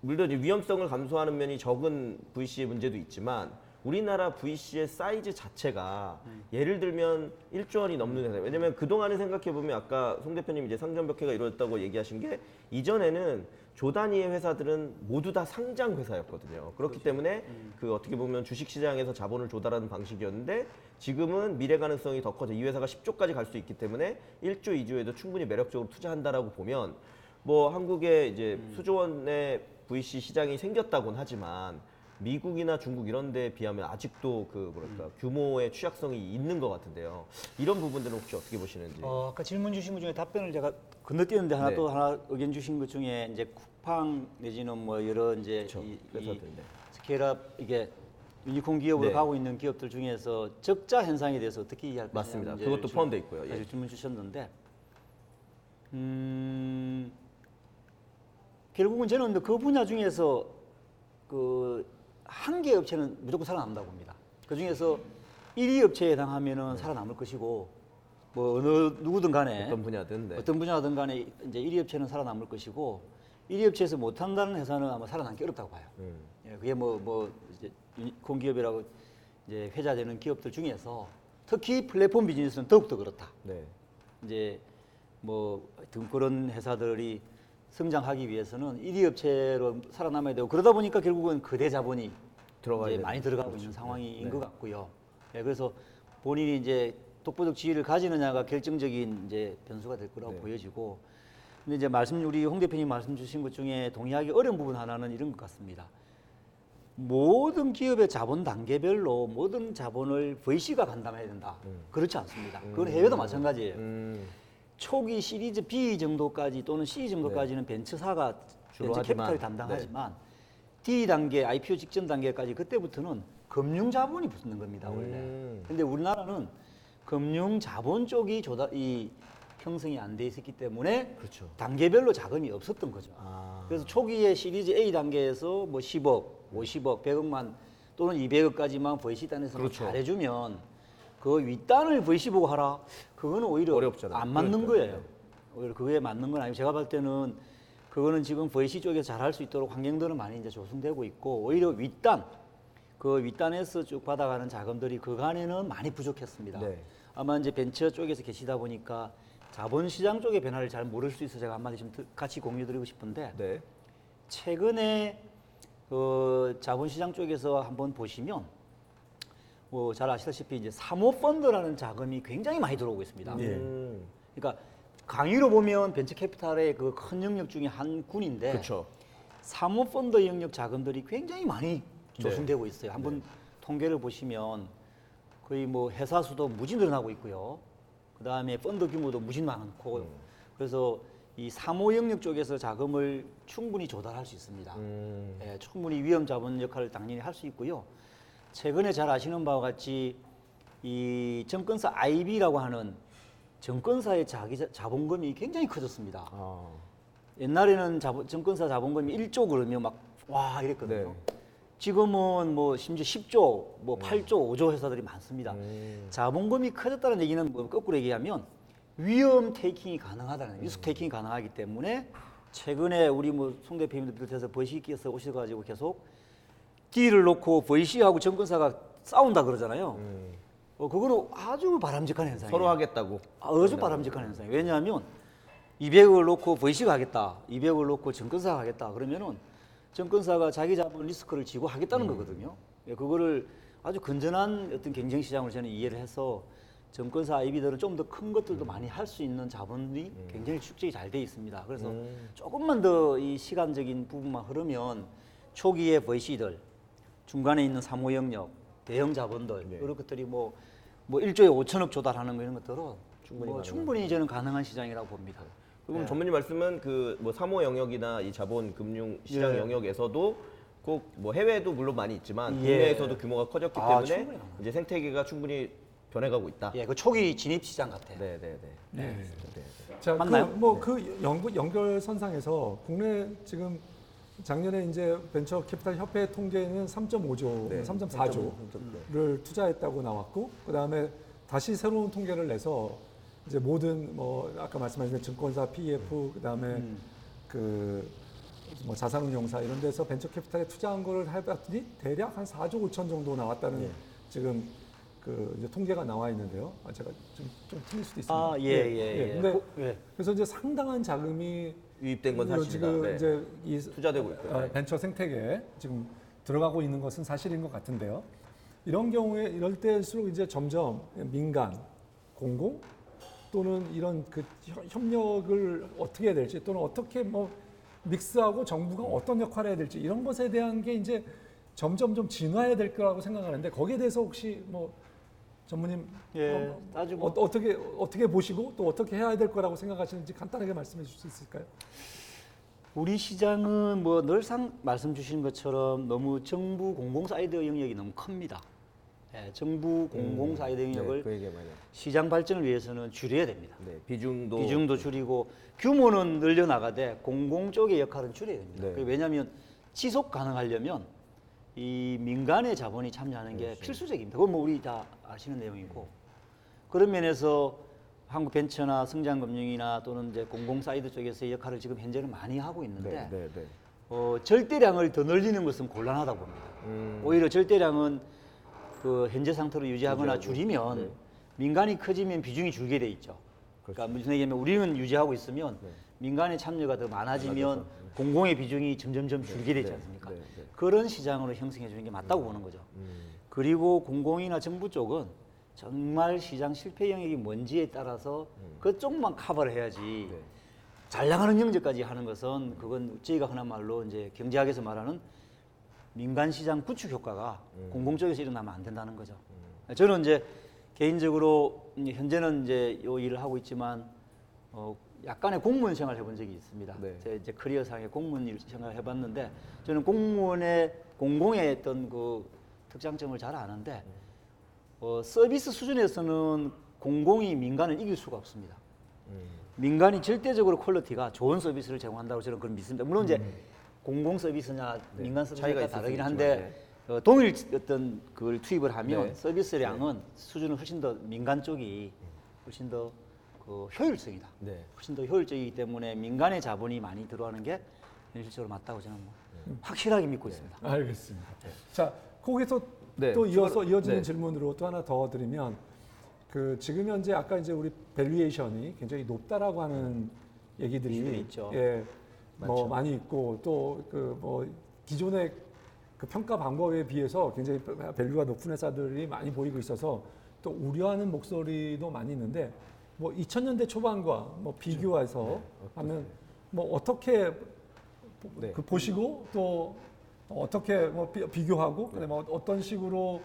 물론 위험성을 감소하는 면이 적은 VC의 문제도 있지만 우리나라 VC의 사이즈 자체가 예를 들면 1조 원이 넘는 회사. 왜냐면 그동안에 생각해 보면 아까 송 대표님 이제 상점벽해가 이루어졌다고 얘기하신 게 이전에는 조 단위의 회사들은 모두 다 상장 회사였거든요. 그렇기 때문에 그 어떻게 보면 주식 시장에서 자본을 조달하는 방식이었는데 지금은 미래 가능성이 더 커져. 이 회사가 10조까지 갈 수 있기 때문에 1조, 2조에도 충분히 매력적으로 투자한다라고 보면 뭐 한국에 이제 수조원의 VC 시장이 생겼다곤 하지만 미국이나 중국 이런 데에 비하면 아직도 그 뭐랄까 규모의 취약성이 있는 것 같은데요. 이런 부분들은 혹시 어떻게 보시는지? 어, 아까 질문 주신 것 중에 답변을 제가 건너뛰었는데 하나 네. 또 하나 의견 주신 것 중에 이제 쿠팡 내지는 뭐 여러 이제 그렇죠. 이, 회사들, 이 네. scale-up 이게 유니콘 기업으로 네. 가고 있는 기업들 중에서 적자 현상에 대해서 어떻게 이해할 거냐 맞습니다. 문제 그것도 질- 포함되어 있고요. 예. 사실 질문 주셨는데 음, 결국은 저는 근데 그 분야 중에서 그 한 개 업체는 무조건 살아남는다고 봅니다. 그 중에서 1위 업체에 해당하면은 살아남을 것이고 뭐 어느 누구든 간에 어떤 분야든 네. 어떤 분야든 간에 이제 1위 업체는 살아남을 것이고 1위 업체에서 못한다는 회사는 아마 살아남기 어렵다고 봐요. 음. 예, 그게 뭐, 뭐, 이제 유니콘 기업이라고 이제 회자되는 기업들 중에서 특히 플랫폼 비즈니스는 더욱더 그렇다. 네. 이제 뭐 그런 회사들이 성장하기 위해서는 1위 업체로 살아남아야 되고 그러다 보니까 결국은 거대 자본이 되는 많이 들어가고 있는 상황인 네. 것 같고요. 예, 그래서 본인이 이제 독보적 지위를 가지느냐가 결정적인 이제 변수가 될 거라고 네. 보여지고 근데 이제 말씀 우리 홍 대표님 말씀 주신 것 중에 동의하기 어려운 부분 하나는 이런 것 같습니다. 모든 기업의 자본 단계별로 모든 자본을 VC가 간담해야 된다. 그렇지 않습니다. 그건 해외도 마찬가지예요. 음. 초기 시리즈 B 정도까지 또는 C 정도까지는 벤처사가 주로 벤처 캐피탈이 담당하지만 D 단계 IPO 직전 단계까지 그때부터는 금융 자본이 붙는 겁니다 원래. 음. 근데 우리나라는 금융 자본 쪽이 조달 이 형성이 안 돼 있었기 때문에 그렇죠. 단계별로 자금이 없었던 거죠. 아. 그래서 초기에 시리즈 A 단계에서 뭐 10억, 50억, 100억만 또는 200억까지만 VC 단에서 뭐 그렇죠. 잘해주면 그 윗단을 VC 보고 하라. 그거는 오히려 어렵잖아요. 안 맞는 그러니까요. 거예요. 오히려 그게 맞는 건 아니고 제가 볼 때는 그거는 지금 VC 쪽에서 잘 할 수 있도록 환경들은 많이 이제 조성되고 있고 오히려 윗단 그 윗단에서 쭉 받아가는 자금들이 그간에는 많이 부족했습니다. 네. 아마 이제 벤처 쪽에서 계시다 보니까 자본시장 쪽의 변화를 잘 모를 수 있어 서 제가 한마디 좀 드- 같이 공유드리고 싶은데 네. 최근에 그 자본시장 쪽에서 한번 보시면 뭐 잘 아시다시피 이제 사모펀드라는 자금이 굉장히 많이 들어오고 있습니다. 예. 음. 그러니까 강의로 보면 벤처 캐피탈의 그 큰 영역 중에 한 군인데 그렇죠. 사모펀드 영역 자금들이 굉장히 많이 조성되고 있어요. 한번 통계를 보시면 거의 뭐 회사 수도 무지 늘어나고 있고요. 그 다음에 펀드 규모도 무지 많고 그래서 이 사모 영역 쪽에서 자금을 충분히 조달할 수 있습니다. 음. 예, 충분히 위험 자본 역할을 당연히 할 수 있고요. 최근에 잘 아시는 바와 같이 이 정권사 IB라고 하는 정권사의 자기 자- 자본금이 굉장히 커졌습니다. 아. 옛날에는 자본, 정권사 자본금이 1조 그러면 막 와 이랬거든요. 네. 지금은 뭐 심지어 10조, 뭐 8조, 5조 회사들이 많습니다. 음. 자본금이 커졌다는 얘기는 뭐 거꾸로 얘기하면 위험 테이킹이 가능하다는 리스크 테이킹이 가능하기 때문에 최근에 우리 뭐 송 대표님들 비롯해서 VC께서 오셔가지고 계속 D를 놓고 VC하고 정권사가 싸운다 그러잖아요. 음. 어, 그거는 아주 바람직한 현상이에요. 서로 하겠다고. 아주 바람직한 현상이에요. 왜냐하면 200억을 놓고 VC가 하겠다, 200억을 놓고 정권사가 하겠다 그러면은 정권사가 자기 자본 리스크를 지고 하겠다는 거거든요. 예, 그거를 아주 건전한 어떤 경쟁 시장으로 저는 이해를 해서 정권사 IB들은 좀 더 큰 것들도 많이 할 수 있는 자본이 굉장히 축적이 잘 돼 있습니다. 그래서 조금만 더 이 시간적인 부분만 흐르면 초기에 VC들, 중간에 있는 사모 영역, 대형 자본들 네. 이런 것들이 뭐, 뭐 1조에 5천억 조달하는 거 이런 것들은 충분히 뭐 가능한 충분히 저는 가능한 시장이라고 봅니다. 그럼 네. 전문님 말씀은 그 뭐 사모 영역이나 이 자본 금융 시장 예. 영역에서도 꼭 뭐 해외도 물론 많이 있지만 예. 국내에서도 규모가 커졌기 아, 때문에 충분히 가능하죠. 이제 생태계가 충분히 변해가고 있다. 예, 그 초기 진입 시장 같아요. 네, 네, 네. 네. 네. 자, 맞나요? 그 뭐그 연결 선상에서 국내 지금 작년에 이제 벤처 캐피탈 협회 통계는 3.5조, 네. 3.4조를 투자했다고 나왔고 그 다음에 다시 새로운 통계를 내서 이제 모든 뭐 아까 말씀하신 증권사 PEF 그 다음에 음. 그뭐 자산운용사 이런 데서 벤처 캐피탈에 투자한 거를 해봤더니 대략 한 4조 5천 정도 나왔다는 예. 지금 그 이제 통계가 나와 있는데요. 아, 제가 좀, 좀 틀릴 수도 있습니다. 아, 예, 예, 예. 근데 고- 예. 그래서 이제 상당한 자금이 유입된 건 사실이다. 지금 네. 이제 이 투자되고 있고요. 어, 네. 벤처 생태계에 지금 들어가고 있는 것은 사실인 것 같은데요. 이런 경우에 이럴 때일수록 이제 점점 민간, 공공 또는 이런 그 협- 협력을 어떻게 해야 될지 또는 어떻게 뭐 믹스하고 정부가 어떤 역할을 해야 될지 이런 것에 대한 게 이제 점점 좀 진화해야 될 거라고 생각하는데 거기에 대해서 혹시 뭐 전무님 예, 어, 아주 어, 뭐 어떻게 어떻게 보시고 또 어떻게 해야 될 거라고 생각하시는지 간단하게 말씀해 주실 수 있을까요? 우리 시장은 뭐 늘상 말씀 주신 것처럼 너무 정부 공공 사이드 영역이 너무 큽니다. 예, 정부 공공 사이드 영역을 네, 그 얘기. 시장 발전을 위해서는 줄여야 됩니다. 네, 비중도 비중도 줄이고 규모는 늘려 나가되 공공 쪽의 역할은 줄여야 됩니다. 네. 그 왜냐하면 지속 가능하려면 이 민간의 자본이 참여하는 게 그렇죠. 필수적입니다. 그건 뭐 우리 다 아시는 내용이고 그런 면에서 한국 벤처나 성장금융이나 또는 이제 공공 사이드 쪽에서의 역할을 지금 현재는 많이 하고 있는데 네, 네, 네. 어, 절대량을 더 늘리는 것은 곤란하다고 봅니다. 음, 오히려 절대량은 그 현재 상태로 유지하거나 줄이면 네. 민간이 커지면 비중이 줄게 돼 있죠. 그러니까 무슨 얘기냐면 우리는 유지하고 있으면 네. 민간의 참여가 더 많아지면 많아져서, 공공의 비중이 점점점 줄게 되지 네, 않습니까? 네, 네. 그런 시장으로 형성해 주는 게 맞다고 보는 거죠. 음, 그리고 공공이나 정부 쪽은 정말 시장 실패 영역이 뭔지에 따라서 그쪽만 커버를 해야지 음. 네. 잘 나가는 영역까지 하는 것은 그건 저희가 흔한 말로 이제 경제학에서 말하는 민간 시장 구축 효과가 음. 공공 쪽에서 일어나면 안 된다는 거죠. 저는 이제 개인적으로 음, 현재는 이제 요 일을 하고 있지만 어 약간의 공무원 생활 해본 적이 있습니다. 네. 제 이제 커리어상의 공무원 일 생활 해봤는데 저는 공무원의 공공의 어떤 그 특장점을 잘 아는데 어, 서비스 수준에서는 공공이 민간을 이길 수가 없습니다. 음. 민간이 절대적으로 quality가 좋은 서비스를 제공한다고 저는 그런 믿습니다. 물론 이제 공공 서비스냐 민간 네. 차이가 서비스가 다르긴 한데 어, 동일 어떤 그걸 투입을 하면 네. 서비스량은 수준은 훨씬 더 민간 쪽이 훨씬 더 그 효율성이다. 네. 훨씬 더 효율적이기 때문에 민간의 자본이 많이 들어가는 게 현실적으로 맞다고 저는 뭐 네. 확실하게 믿고 있습니다. 알겠습니다. 자, 거기서 네, 또 이어서 추가로- 이어지는 네. 질문으로 또 하나 더 드리면 그 지금 현재 아까 이제 우리 valuation이 굉장히 높다라고 하는 얘기들이 있죠. 예, 뭐 많죠. 많이 있고 또 그 뭐 기존의 그 평가 방법에 비해서 굉장히 value가 높은 회사들이 많이 보이고 있어서 또 우려하는 목소리도 많이 있는데 뭐 2000년대 초반과 뭐 비교해서 하면 뭐 어떻게 네. 그 보시고 또 어떻게 뭐 비- 비교하고 그다음에 뭐 어떤 식으로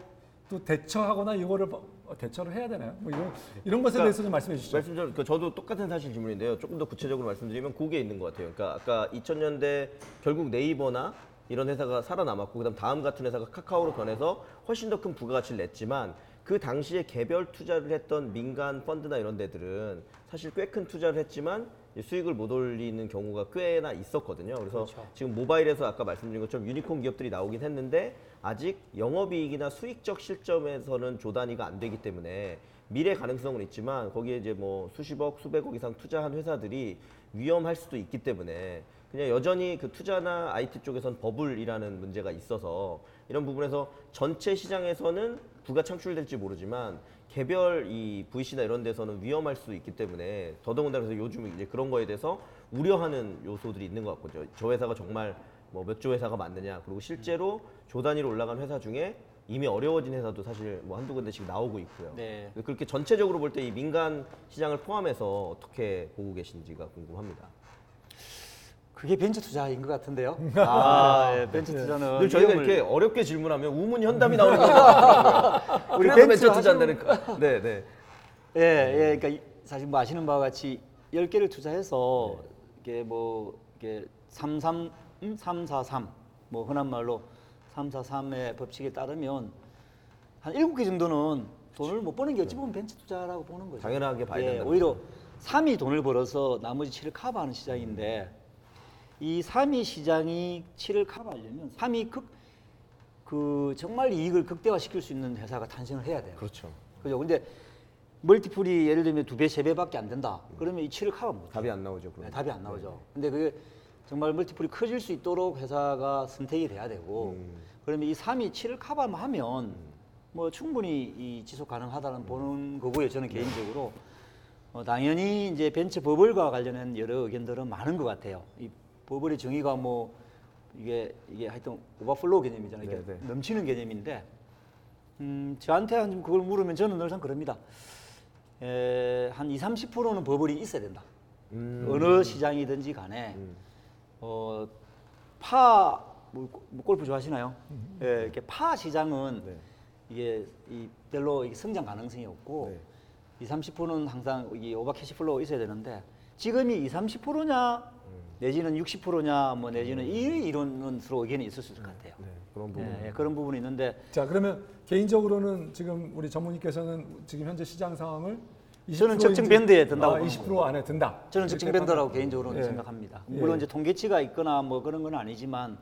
또 대처하거나 이거를 뭐 대처를 해야 되나요? 뭐 이런 이런 것에 그러니까 대해서 좀 말씀해 주시죠. 말씀 좀, 그 저도 똑같은 사실 질문인데요. 조금 더 구체적으로 말씀드리면 그게 있는 것 같아요. 그러니까 아까 2000년대 결국 네이버나 이런 회사가 살아남았고 그다음 다음 같은 회사가 카카오로 변해서 훨씬 더 큰 부가가치를 냈지만 그 당시에 개별 투자를 했던 민간 펀드나 이런 데들은 사실 꽤 큰 투자를 했지만 수익을 못 올리는 경우가 꽤나 있었거든요. 그래서 그렇죠. 지금 모바일에서 아까 말씀드린 것처럼 유니콘 기업들이 나오긴 했는데 아직 영업이익이나 수익적 실점에서는 조단위가 안 되기 때문에 미래 가능성은 있지만 거기에 이제 뭐 수십억, 수백억 이상 투자한 회사들이 위험할 수도 있기 때문에 그냥 여전히 그 투자나 IT 쪽에선 버블이라는 문제가 있어서 이런 부분에서 전체 시장에서는 부가 창출될지 모르지만 개별 이 VC나 이런 데서는 위험할 수 있기 때문에 더더군다나 그래서 요즘 이제 그런 거에 대해서 우려하는 요소들이 있는 것 같고 저, 저 회사가 정말 뭐 몇 조 회사가 맞느냐 그리고 실제로 조 단위로 올라간 회사 중에 이미 어려워진 회사도 사실 뭐 한두 군데씩 나오고 있고요. 네. 그렇게 전체적으로 볼 때 이 민간 시장을 포함해서 어떻게 보고 계신지가 궁금합니다. 그게 벤처 투자인 것 같은데요. 아, 예, 벤처 투자는 늘 저희가 이렇게 어렵게 질문하면 우문 현담이 나오는 것 같아요. 우리 벤처 하시는- 투자한다니까. 네, 네. 예, 예, 그러니까 이- 사실 뭐 아시는 바와 같이 10개를 투자해서 이게 뭐 이게 33, 음? 343, 뭐 흔한 말로 343의 법칙에 따르면 한 7개 정도는 돈을 못 버는 게 어찌 보면 벤처 투자라고 보는 거죠. 당연하게 봐야 예, 된다. 오히려 3이 돈을 벌어서 나머지 7을 커버하는 시장인데 이 3의 시장이 7을 커버하려면 3이 극, 그 정말 이익을 극대화시킬 수 있는 회사가 탄생을 해야 돼요. 그렇죠. 그죠? 근데 multiple이 예를 들면 두 배, 세 배밖에 안 된다. 그러면 이 7을 커버 못 해요. 답이 안 나오죠. 네, 그럼. 답이 안 나오죠. 근데 그게 정말 multiple이 커질 수 있도록 회사가 선택이 돼야 되고 음. 그러면 이 3이 7을 커버하면 뭐 충분히 이 지속 가능하다는 보는 거고요. 저는 개인적으로 어, 당연히 이제 벤처 버블과 관련된 여러 의견들은 많은 것 같아요. 이 버블의 정의가 뭐 이게 이게 하여튼 overflow 개념이잖아요. 이게 네, 네. 넘치는 개념인데 음, 저한테 한 그걸 물으면 저는 늘상 그럽니다. 에, 한 2, 30%는 버블이 있어야 된다. 음. 어느 시장이든지 간에 어, 파 뭐, 뭐 골프 좋아하시나요? 예, 이렇게 파 시장은 네. 이게 이 별로 이게 성장 가능성이 없고 네. 2, 30%는 항상 이 over cash flow 있어야 되는데 지금이 2, 30%냐 내지는 60%냐 뭐 내지는 이 이론은 서로 의견이 있을 수 있을 것 같아요. 네, 그런 부분. 예, 예, 그런 부분이 있는데 자 그러면 개인적으로는 지금 우리 전무님께서는 지금 현재 시장 상황을 저는 20% 적정 인지- band에 든다고 아, 보는 20% 안에 든다. 저는 이렇게 band라고 판단- 개인적으로는 예. 생각합니다. 예. 물론 이제 통계치가 있거나 뭐 그런 건 아니지만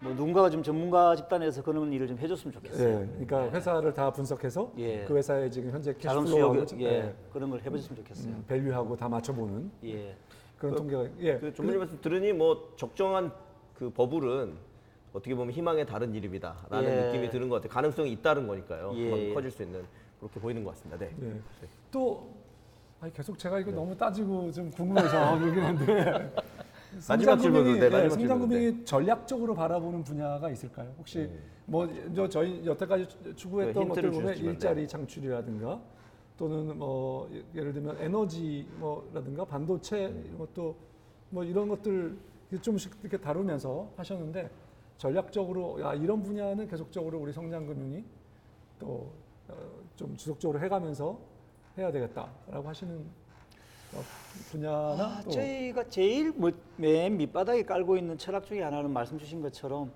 뭐 누군가가 좀 전문가 집단에서 그런 일을 좀 해줬으면 좋겠어요. 예, 그러니까 회사를 다 분석해서 예. 그 회사의 지금 현재 자금 cash flow하고 수요 예, 그런 걸 해보셨으면 좋겠어요. 음, value하고 다 맞춰보는 예. 그런 통계가 예. 그 전문의 말씀 들으니 뭐 적정한 그 버블은 어떻게 보면 희망의 다른 이름이다라는 예. 느낌이 드는 것 같아요. 가능성이 있다는 거니까요. 예. 그만큼 커질 수 있는 그렇게 보이는 것 같습니다. 네. 예. 또 아니, 계속 제가 이거 너무 따지고 좀 궁금해서 그러긴 한데 마지막 질문으로, 네, 마지막 성장금융이 전략적으로 바라보는 분야가 있을까요? 혹시 뭐저 저희 여태까지 네, 추구했던 힌트를 것들 보면 주셨지만, 일자리 창출이라든가 또는 뭐 예- 예를 들면 에너지 뭐라든가 반도체 이런 것도 뭐 이런 것들 좀씩 이렇게 다루면서 하셨는데 전략적으로 야 이런 분야는 계속적으로 우리 성장금융이 또 좀 지속적으로 해가면서 해야 되겠다라고 하시는 어, 분야나 아, 또 저희가 제일 뭐, 맨 밑바닥에 깔고 있는 철학 중에 하나는 말씀 주신 것처럼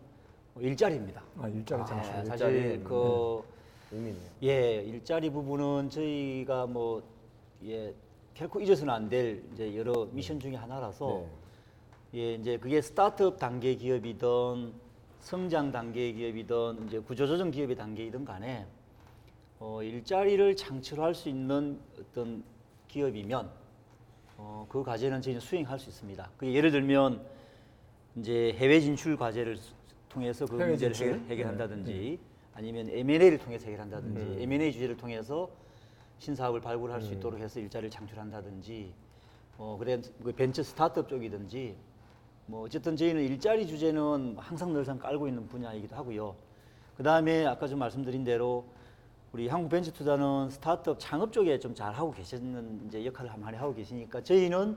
뭐 일자리입니다. 아, 일자리 창출. 아, 일자리, 사실 그 의미 있네요. 예, 일자리 부분은 저희가 뭐 예, 결코 잊어서는 안 될 이제 여러 미션 중에 하나라서 네. 예, 이제 그게 스타트업 단계 기업이든 성장 단계 기업이든 이제 구조조정 기업의 단계이든 간에 어, 일자리를 창출할 수 있는 어떤 기업이면 어, 그 과제는 저희는 수행할 수 있습니다. 그 예를 들면 이제 해외 진출 과제를 수- 통해서 그 해외 문제를 진출? 해결, 해결한다든지 아니면 M&A를 통해서 해결한다든지 음. M&A 주제를 통해서 신사업을 발굴할 수 있도록 해서 일자리를 창출한다든지 어 그래 그 벤처 스타트업 쪽이든지 뭐 어쨌든 저희는 일자리 주제는 항상 늘상 깔고 있는 분야이기도 하고요. 그 다음에 아까 좀 말씀드린 대로 우리 한국벤처투자는 스타트업 창업 쪽에 좀 잘 하고 계시는 이제 역할을 많이 하고 계시니까 저희는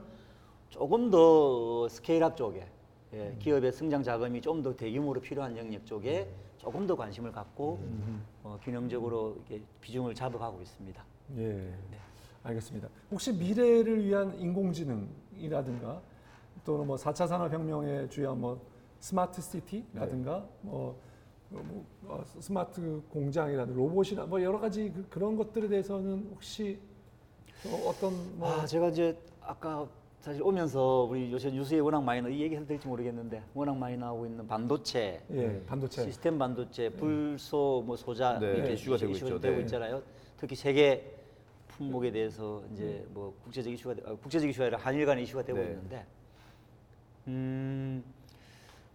조금 더 스케일업 쪽에 예, 기업의 성장 자금이 좀 더 대규모로 필요한 영역 쪽에 조금 더 관심을 갖고 어, 균형적으로 이렇게 비중을 잡아가고 있습니다. 예. 알겠습니다. 혹시 미래를 위한 인공지능이라든가 또는 뭐 4차 산업혁명에 주요한 뭐 smart city라든가 뭐, 뭐 어, 스마트 공장이라든가 로봇이나 뭐 여러 가지 그, 런 것들에 대해서는 혹시 어, 어떤 뭐 아, 제가 이제 아까 사실 오면서 우리 요새 뉴스에 워낙 많이 나, 이 얘기 해도 될지 모르겠는데 워낙 많이 나오고 있는 반도체, 예, 반도체 시스템 반도체, 불소 뭐 소자 네, 이렇게 이슈가 되고 있죠. 되고 네. 있잖아요. 특히 세 개 품목에 대해서 이제 뭐 국제적 이슈가 되- 아, 국제적 이슈가 아니라 한일 간의 이슈가 되고 네. 있는데 음,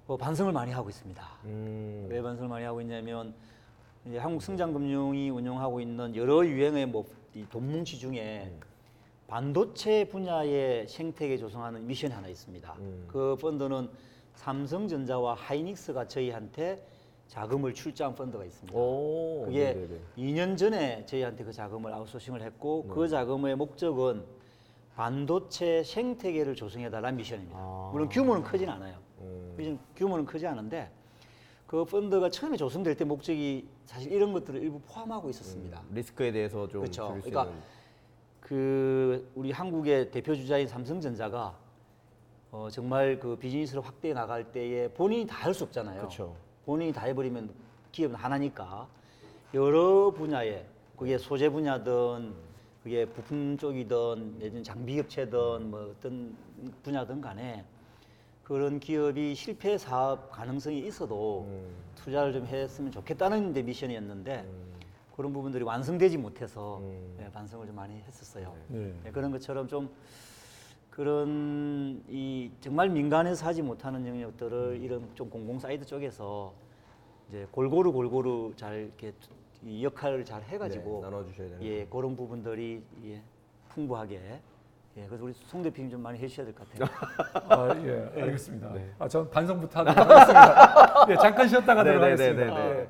뭐 반성을 많이 하고 있습니다. 음. 왜 반성을 많이 하고 있냐면 이제 한국성장금융이 운영하고 있는 여러 유행의 뭐 이 돈뭉치 중에 반도체 분야의 생태계 조성하는 미션이 하나 있습니다. 음. 그 펀드는 삼성전자와 하이닉스가 저희한테 자금을 출자한 펀드가 있습니다. 오. 그게 네네네. 2년 전에 저희한테 그 자금을 아웃소싱을 했고 그 자금의 목적은 반도체 생태계를 조성해달라는 미션입니다. 아. 물론 규모는 크진 않아요. 음. 규- 규모는 크지 않은데 그 펀드가 처음에 조성될 때 목적이 사실 이런 것들을 일부 포함하고 있었습니다. 리스크에 대해서 좀 그렇죠. 줄일 수 그러니까 있는. 그 우리 한국의 대표 주자인 삼성전자가 어 정말 그 비즈니스를 확대해 나갈 때에 본인이 다 할 수 없잖아요. 그렇죠. 본인이 다 해버리면 기업은 하나니까 여러 분야에 그게 소재 분야든 그게 부품 쪽이든 내지는 장비 업체든 뭐 어떤 분야든 간에 그런 기업이 실패 사업 가능성이 있어도 음. 투자를 좀 했으면 좋겠다는 데 미션이었는데 그런 부분들이 완성되지 못해서 음. 예, 반성을 좀 많이 했었어요. 네. 예, 그런 것처럼 좀 그런 이 정말 민간에서 하지 못하는 영역들을 이런 좀 공공 사이트 쪽에서 이제 골고루 골고루 잘 이렇게 이 역할을 잘 해가지고 네, 나눠주셔야 되는 예 그런 부분들이 예, 풍부하게 예 그래서 우리 송 대표님 좀 많이 해주셔야 될 것 같아요. 아, 예, 알겠습니다. 아, 전 반성부터 하도록 하겠습니다. 예, 잠깐 쉬었다가 네, 네, 들어가겠습니다. 네, 네, 네. 예.